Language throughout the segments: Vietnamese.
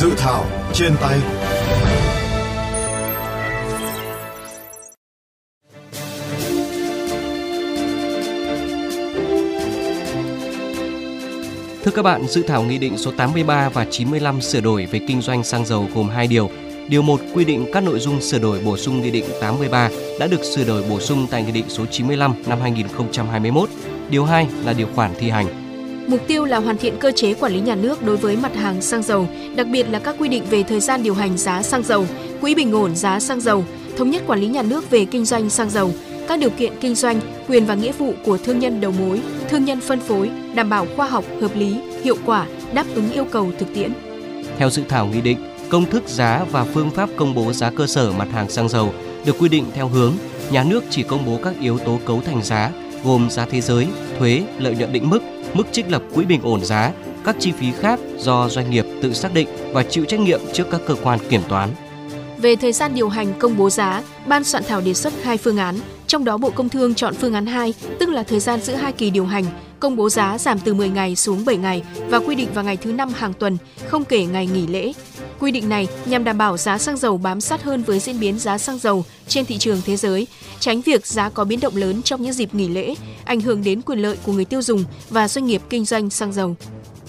Dự thảo trên tay Thưa các bạn, dự thảo Nghị định số 83 và 95 sửa đổi về kinh doanh xăng dầu gồm hai điều. Điều 1 quy định các nội dung sửa đổi bổ sung Nghị định 83 đã được sửa đổi bổ sung tại Nghị định số 95 năm 2021. Điều 2 là điều khoản thi hành. Mục tiêu là hoàn thiện cơ chế quản lý nhà nước đối với mặt hàng xăng dầu, đặc biệt là các quy định về thời gian điều hành giá xăng dầu, quỹ bình ổn giá xăng dầu, thống nhất quản lý nhà nước về kinh doanh xăng dầu, các điều kiện kinh doanh, quyền và nghĩa vụ của thương nhân đầu mối, thương nhân phân phối, đảm bảo khoa học, hợp lý, hiệu quả, đáp ứng yêu cầu thực tiễn. Theo dự thảo nghị định, công thức giá và phương pháp công bố giá cơ sở mặt hàng xăng dầu được quy định theo hướng nhà nước chỉ công bố các yếu tố cấu thành giá gồm giá thế giới, thuế, lợi nhuận định mức, mức trích lập quỹ bình ổn giá, các chi phí khác do doanh nghiệp tự xác định và chịu trách nhiệm trước các cơ quan kiểm toán. Về thời gian điều hành công bố giá, ban soạn thảo đề xuất hai phương án, trong đó Bộ Công Thương chọn phương án 2, tức là thời gian giữa hai kỳ điều hành, công bố giá giảm từ 10 ngày xuống 7 ngày và quy định vào ngày thứ năm hàng tuần, không kể ngày nghỉ lễ. Quy định này nhằm đảm bảo giá xăng dầu bám sát hơn với diễn biến giá xăng dầu trên thị trường thế giới, tránh việc giá có biến động lớn trong những dịp nghỉ lễ, ảnh hưởng đến quyền lợi của người tiêu dùng và doanh nghiệp kinh doanh xăng dầu.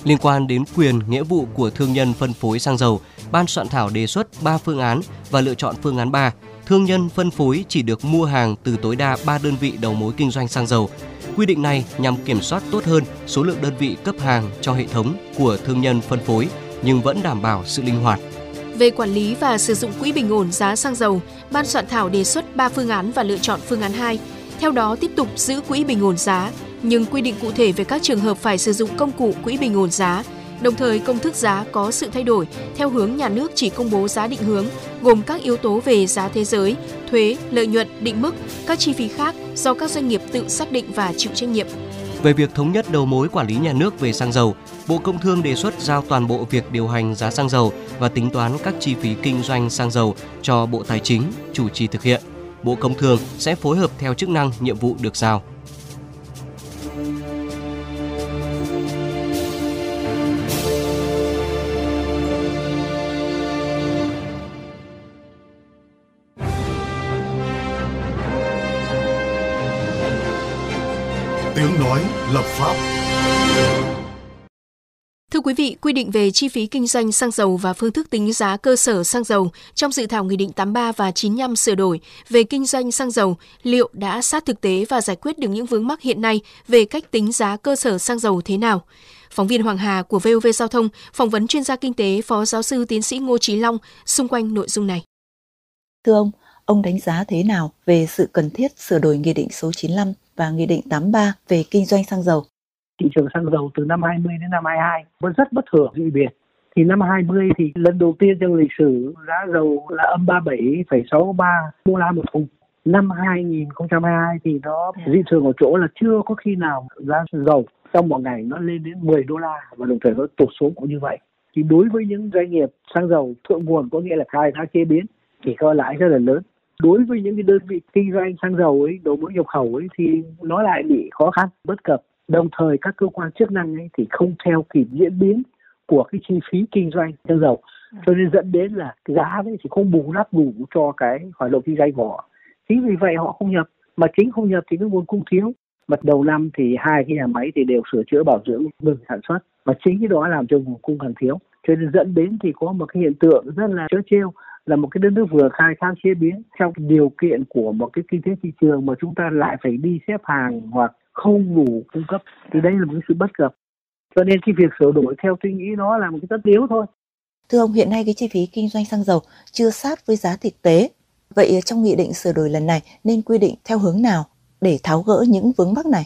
Liên quan đến quyền, nghĩa vụ của thương nhân phân phối xăng dầu, ban soạn thảo đề xuất 3 phương án và lựa chọn phương án 3. Thương nhân phân phối chỉ được mua hàng từ tối đa 3 đơn vị đầu mối kinh doanh xăng dầu. Quy định này nhằm kiểm soát tốt hơn số lượng đơn vị cấp hàng cho hệ thống của thương nhân phân phối nhưng vẫn đảm bảo sự linh hoạt. Về quản lý và sử dụng quỹ bình ổn giá xăng dầu, ban soạn thảo đề xuất 3 phương án và lựa chọn phương án 2. Theo đó tiếp tục giữ quỹ bình ổn giá, nhưng quy định cụ thể về các trường hợp phải sử dụng công cụ quỹ bình ổn giá. Đồng thời công thức giá có sự thay đổi theo hướng nhà nước chỉ công bố giá định hướng, gồm các yếu tố về giá thế giới, thuế, lợi nhuận, định mức, các chi phí khác do các doanh nghiệp tự xác định và chịu trách nhiệm. Về việc thống nhất đầu mối quản lý nhà nước về xăng dầu, Bộ Công Thương đề xuất giao toàn bộ việc điều hành giá xăng dầu và tính toán các chi phí kinh doanh xăng dầu cho Bộ Tài chính chủ trì thực hiện. Bộ Công Thương sẽ phối hợp theo chức năng nhiệm vụ được giao. Quý vị, quy định về chi phí kinh doanh xăng dầu và phương thức tính giá cơ sở xăng dầu trong dự thảo Nghị định 83 và 95 sửa đổi về kinh doanh xăng dầu liệu đã sát thực tế và giải quyết được những vướng mắc hiện nay về cách tính giá cơ sở xăng dầu thế nào? Phóng viên Hoàng Hà của VOV Giao thông phỏng vấn chuyên gia kinh tế Phó Giáo sư Tiến sĩ Ngô Trí Long xung quanh nội dung này. Thưa ông, ông đánh giá thế nào về sự cần thiết sửa đổi Nghị định số 95 và Nghị định 83 về kinh doanh xăng dầu? Thị trường xăng dầu từ năm 20 đến năm 22 vẫn rất bất thường dị biệt. Thì năm 20 thì lần đầu tiên trong lịch sử giá dầu là âm 37,63 đô la một thùng. Năm 2022 thì nó dị thường ở chỗ là chưa có khi nào giá dầu trong một ngày nó lên đến 10 đô la và đồng thời nó tụt xuống cũng như vậy. Thì đối với những doanh nghiệp xăng dầu thượng nguồn có nghĩa là khai thác chế biến thì có lãi rất là lớn đối với những cái đơn vị kinh doanh xăng dầu ấy đầu mối nhập khẩu ấy thì nó lại bị khó khăn bất cập đồng thời các cơ quan chức năng ấy thì không theo kịp diễn biến của cái chi phí kinh doanh xăng dầu. Cho nên dẫn đến là cái giá đấy thì không bù đắp đủ cho cái hoạt động kinh doanh của họ. Chính vì vậy họ không nhập. Mà chính không nhập thì cái nguồn cung thiếu. Mặt đầu năm thì hai cái nhà máy thì đều sửa chữa, bảo dưỡng, ngừng sản xuất. Và chính cái đó làm cho nguồn cung càng thiếu. Cho nên dẫn đến thì có một cái hiện tượng rất là chớ trêu, là một cái đất nước vừa khai thác chế biến trong điều kiện của một cái kinh tế thị trường mà chúng ta lại phải đi xếp hàng hoặc không đủ cung cấp. Thì đây là một sự bất cập. Cho nên cái việc sửa đổi theo tôi nghĩ nó là một cái tất yếu thôi. Thưa ông, hiện nay cái chi phí kinh doanh xăng dầu chưa sát với giá thực tế. Vậy trong nghị định sửa đổi lần này nên quy định theo hướng nào để tháo gỡ những vướng mắc này?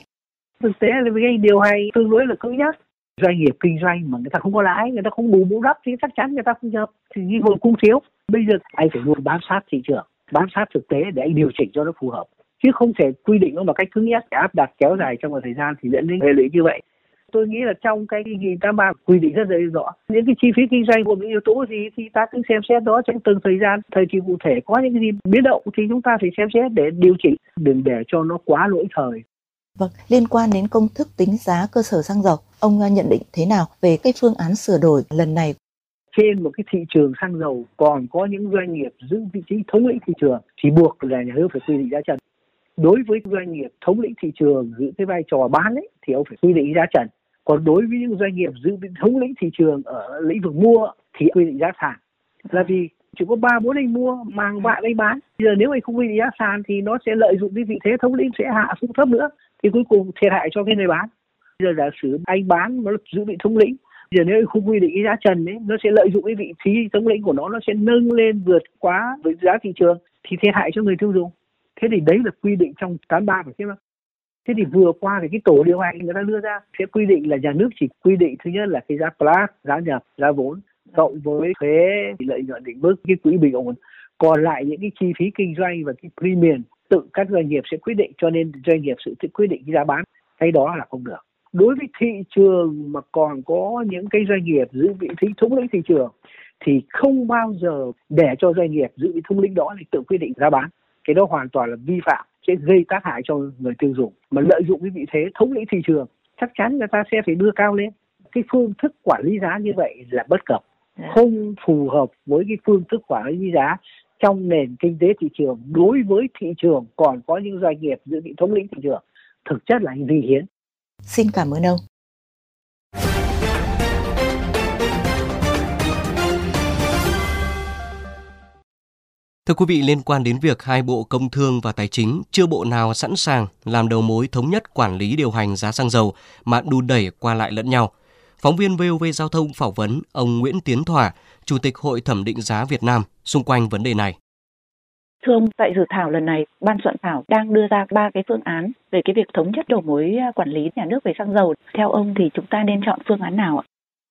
thực tế là cái điều hay tương đối là cứng nhắc. Doanh nghiệp kinh doanh mà người ta không có lãi người ta không bù bù đắp thì chắc chắn người ta không nhập thì cái nguồn cung thiếu bây giờ anh phải luôn bám sát thị trường. Bám sát thực tế để anh điều chỉnh cho nó phù hợp chứ không thể quy định nó một cách cứng nhắc áp đặt kéo dài trong một thời gian thì dẫn đến hệ lụy như vậy. Tôi nghĩ là trong cái nghị tám ba quy định rất là rõ. Những cái chi phí kinh doanh gồm những yếu tố gì thì ta cứ xem xét đó trong từng thời gian. Thời kỳ cụ thể có những cái gì biến động thì chúng ta phải xem xét để điều chỉnh. Đừng để cho nó quá lỗi thời. Vâng, liên quan đến công thức tính giá cơ sở xăng dầu, ông nhận định thế nào về cái phương án sửa đổi lần này? trên một cái thị trường xăng dầu còn có những doanh nghiệp giữ vị trí thống lĩnh thị trường thì buộc là nhà nước phải quy định giá trần đối với doanh nghiệp thống lĩnh thị trường giữ cái vai trò bán ấy, thì ông phải quy định giá trần. Còn đối với những doanh nghiệp giữ vị thống lĩnh thị trường ở lĩnh vực mua thì quy định giá sàn. Là vì chỉ có ba bốn anh mua màng vạn anh bán. Giờ nếu anh không quy định giá sàn thì nó sẽ lợi dụng cái vị thế thống lĩnh sẽ hạ xuống thấp nữa, thì cuối cùng thiệt hại cho cái người bán. Giờ giả sử anh bán mà giữ vị thống lĩnh giờ nếu không quy định cái giá trần ấy, nó sẽ lợi dụng cái vị trí thống lĩnh của nó nó sẽ nâng lên vượt quá với giá thị trường, thì thiệt hại cho người tiêu dùng thế thì đấy là quy định trong 83 phải không thế thì vừa qua thì cái tổ điều hành người ta đưa ra sẽ quy định là nhà nước chỉ quy định thứ nhất là cái giá plat, giá nhập, giá vốn cộng với thuế lợi nhuận định mức cái quỹ bình ổn. Còn lại những cái chi phí kinh doanh và cái premium tự các doanh nghiệp sẽ quyết định cho nên doanh nghiệp sẽ tự quyết định cái giá bán. Cái đó là không được. Đối với thị trường mà còn có những cái doanh nghiệp giữ vị trí thống lĩnh thị trường thì không bao giờ để cho doanh nghiệp giữ vị thống lĩnh đó thì tự quyết định giá bán cái đó hoàn toàn là vi phạm sẽ gây tác hại cho người tiêu dùng mà lợi dụng cái vị thế thống lĩnh thị trường chắc chắn người ta sẽ phải đưa cao lên cái phương thức quản lý giá như vậy là bất cập dạ. không phù hợp với cái phương thức quản lý giá trong nền kinh tế thị trường đối với thị trường còn có những doanh nghiệp giữ vị thống lĩnh thị trường thực chất là hành vi hiến Xin cảm ơn ông. Thưa quý vị, liên quan đến việc hai bộ công thương và tài chính chưa bộ nào sẵn sàng làm đầu mối thống nhất quản lý điều hành giá xăng dầu mà đùn đẩy qua lại lẫn nhau. Phóng viên VOV Giao thông phỏng vấn ông Nguyễn Tiến Thỏa, Chủ tịch Hội Thẩm định giá Việt Nam xung quanh vấn đề này. Thưa ông, tại dự thảo lần này, ban soạn thảo đang đưa ra ba cái phương án về cái việc thống nhất đầu mối à, quản lý nhà nước về xăng dầu. Theo ông thì chúng ta nên chọn phương án nào ạ?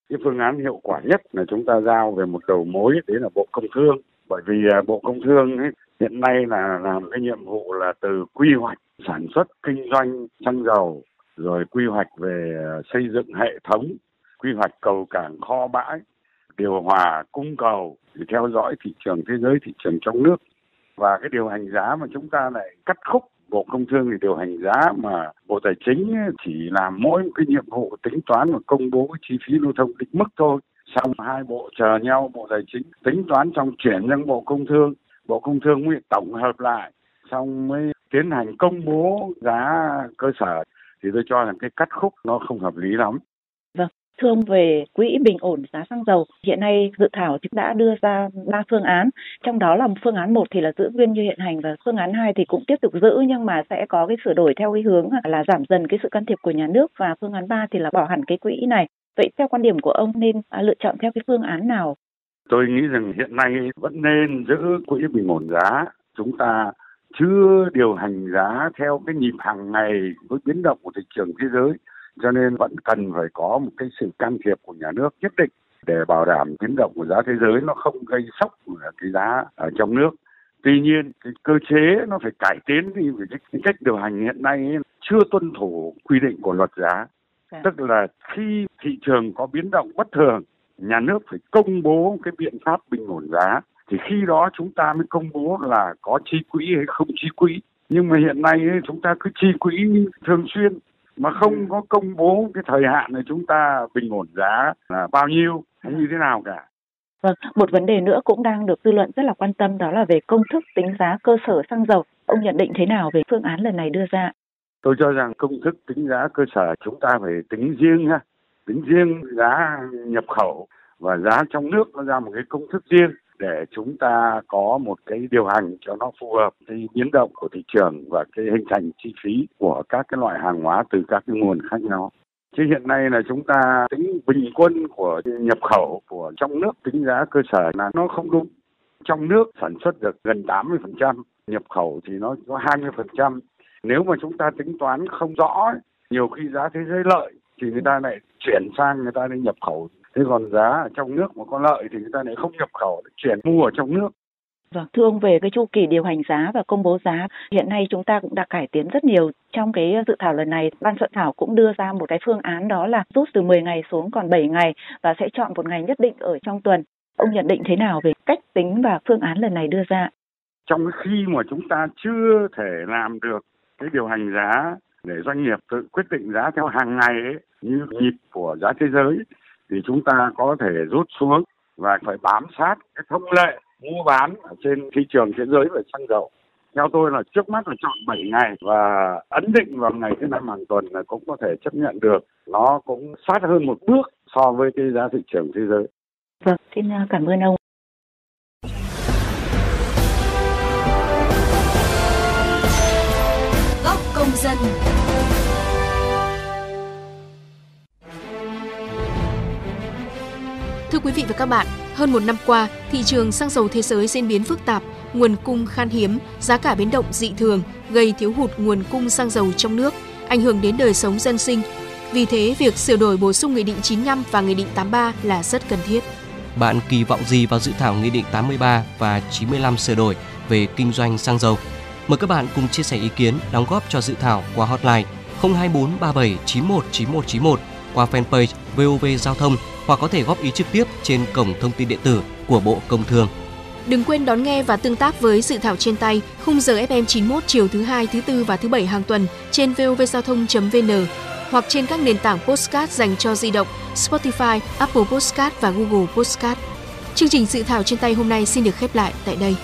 Cái phương án hiệu quả nhất là chúng ta giao về một đầu mối đấy là Bộ Công Thương. Bởi vì à, Bộ Công Thương ấy, hiện nay là làm cái nhiệm vụ là từ quy hoạch sản xuất kinh doanh xăng dầu rồi quy hoạch về à, xây dựng hệ thống quy hoạch cầu cảng kho bãi điều hòa cung cầu để theo dõi thị trường thế giới thị trường trong nước và cái điều hành giá mà chúng ta lại cắt khúc Bộ Công Thương thì điều hành giá mà Bộ Tài chính chỉ làm mỗi một cái nhiệm vụ tính toán và công bố chi phí lưu thông định mức thôi. Xong hai bộ chờ nhau, Bộ Tài chính tính toán trong chuyển sang Bộ Công Thương, Bộ Công Thương mới tổng hợp lại, xong mới tiến hành công bố giá cơ sở thì tôi cho rằng cái cắt khúc nó không hợp lý lắm. Vâng, thưa ông về quỹ bình ổn giá xăng dầu, hiện nay dự thảo thì đã đưa ra ba phương án, trong đó là phương án 1 thì là giữ nguyên như hiện hành và phương án 2 thì cũng tiếp tục giữ nhưng mà sẽ có cái sửa đổi theo cái hướng là giảm dần cái sự can thiệp của nhà nước và phương án 3 thì là bỏ hẳn cái quỹ này. Vậy theo quan điểm của ông nên à, lựa chọn theo cái phương án nào? Tôi nghĩ rằng hiện nay vẫn nên giữ quỹ bình ổn giá. Chúng ta chưa điều hành giá theo cái nhịp hàng ngày với biến động của thị trường thế giới cho nên vẫn cần phải có một cái sự can thiệp của nhà nước nhất định để bảo đảm biến động của giá thế giới nó không gây sốc cái giá ở trong nước tuy nhiên cái cơ chế nó phải cải tiến đi vì cái, cách điều hành hiện nay ấy, chưa tuân thủ quy định của luật giá tức là khi thị trường có biến động bất thường nhà nước phải công bố cái biện pháp bình ổn giá thì khi đó chúng ta mới công bố là có chi quỹ hay không chi quỹ nhưng mà hiện nay ấy, chúng ta cứ chi quỹ thường xuyên mà không có công bố cái thời hạn này chúng ta bình ổn giá là bao nhiêu hay như thế nào cả. Vâng, một vấn đề nữa cũng đang được dư luận rất là quan tâm đó là về công thức tính giá cơ sở xăng dầu. Ông nhận định thế nào về phương án lần này đưa ra? Tôi cho rằng công thức tính giá cơ sở chúng ta phải tính riêng ha, tính riêng giá nhập khẩu và giá trong nước nó ra một cái công thức riêng để chúng ta có một cái điều hành cho nó phù hợp với biến động của thị trường và cái hình thành chi phí của các cái loại hàng hóa từ các cái nguồn khác nhau. Chứ hiện nay là chúng ta tính bình quân của nhập khẩu của trong nước tính giá cơ sở là nó không đúng. Trong nước sản xuất được gần 80%, nhập khẩu thì nó có 20%. Nếu mà chúng ta tính toán không rõ, nhiều khi giá thế giới lợi thì người ta lại chuyển sang người ta đi nhập khẩu thế còn giá ở trong nước mà có lợi thì người ta lại không nhập khẩu chuyển mua ở trong nước Vâng, thưa ông về cái chu kỳ điều hành giá và công bố giá, hiện nay chúng ta cũng đã cải tiến rất nhiều. Trong cái dự thảo lần này, ban soạn thảo cũng đưa ra một cái phương án đó là rút từ 10 ngày xuống còn 7 ngày và sẽ chọn một ngày nhất định ở trong tuần. Ông nhận định thế nào về cách tính và phương án lần này đưa ra? Trong khi mà chúng ta chưa thể làm được cái điều hành giá để doanh nghiệp tự quyết định giá theo hàng ngày ấy, như nhịp của giá thế giới thì chúng ta có thể rút xuống và phải bám sát cái thông lệ mua bán ở trên thị trường thế giới về xăng dầu. Theo tôi là trước mắt là chọn 7 ngày và ấn định vào ngày thứ năm hàng tuần là cũng có thể chấp nhận được. Nó cũng sát hơn một bước so với cái giá thị trường thế giới. Vâng xin à, cảm ơn ông dân Thưa quý vị và các bạn, hơn một năm qua, thị trường xăng dầu thế giới diễn biến phức tạp, nguồn cung khan hiếm, giá cả biến động dị thường, gây thiếu hụt nguồn cung xăng dầu trong nước, ảnh hưởng đến đời sống dân sinh. Vì thế, việc sửa đổi bổ sung Nghị định 95 và Nghị định 83 là rất cần thiết. Bạn kỳ vọng gì vào dự thảo Nghị định 83 và 95 sửa đổi về kinh doanh xăng dầu? Mời các bạn cùng chia sẻ ý kiến, đóng góp cho dự thảo qua hotline 024 37 91 9191 qua fanpage VOV Giao thông hoặc có thể góp ý trực tiếp trên cổng thông tin điện tử của Bộ Công Thương. Đừng quên đón nghe và tương tác với dự thảo trên tay khung giờ FM 91 chiều thứ hai, thứ tư và thứ bảy hàng tuần trên vovgiao thông.vn hoặc trên các nền tảng postcard dành cho di động Spotify, Apple Podcast và Google Podcast. Chương trình dự thảo trên tay hôm nay xin được khép lại tại đây.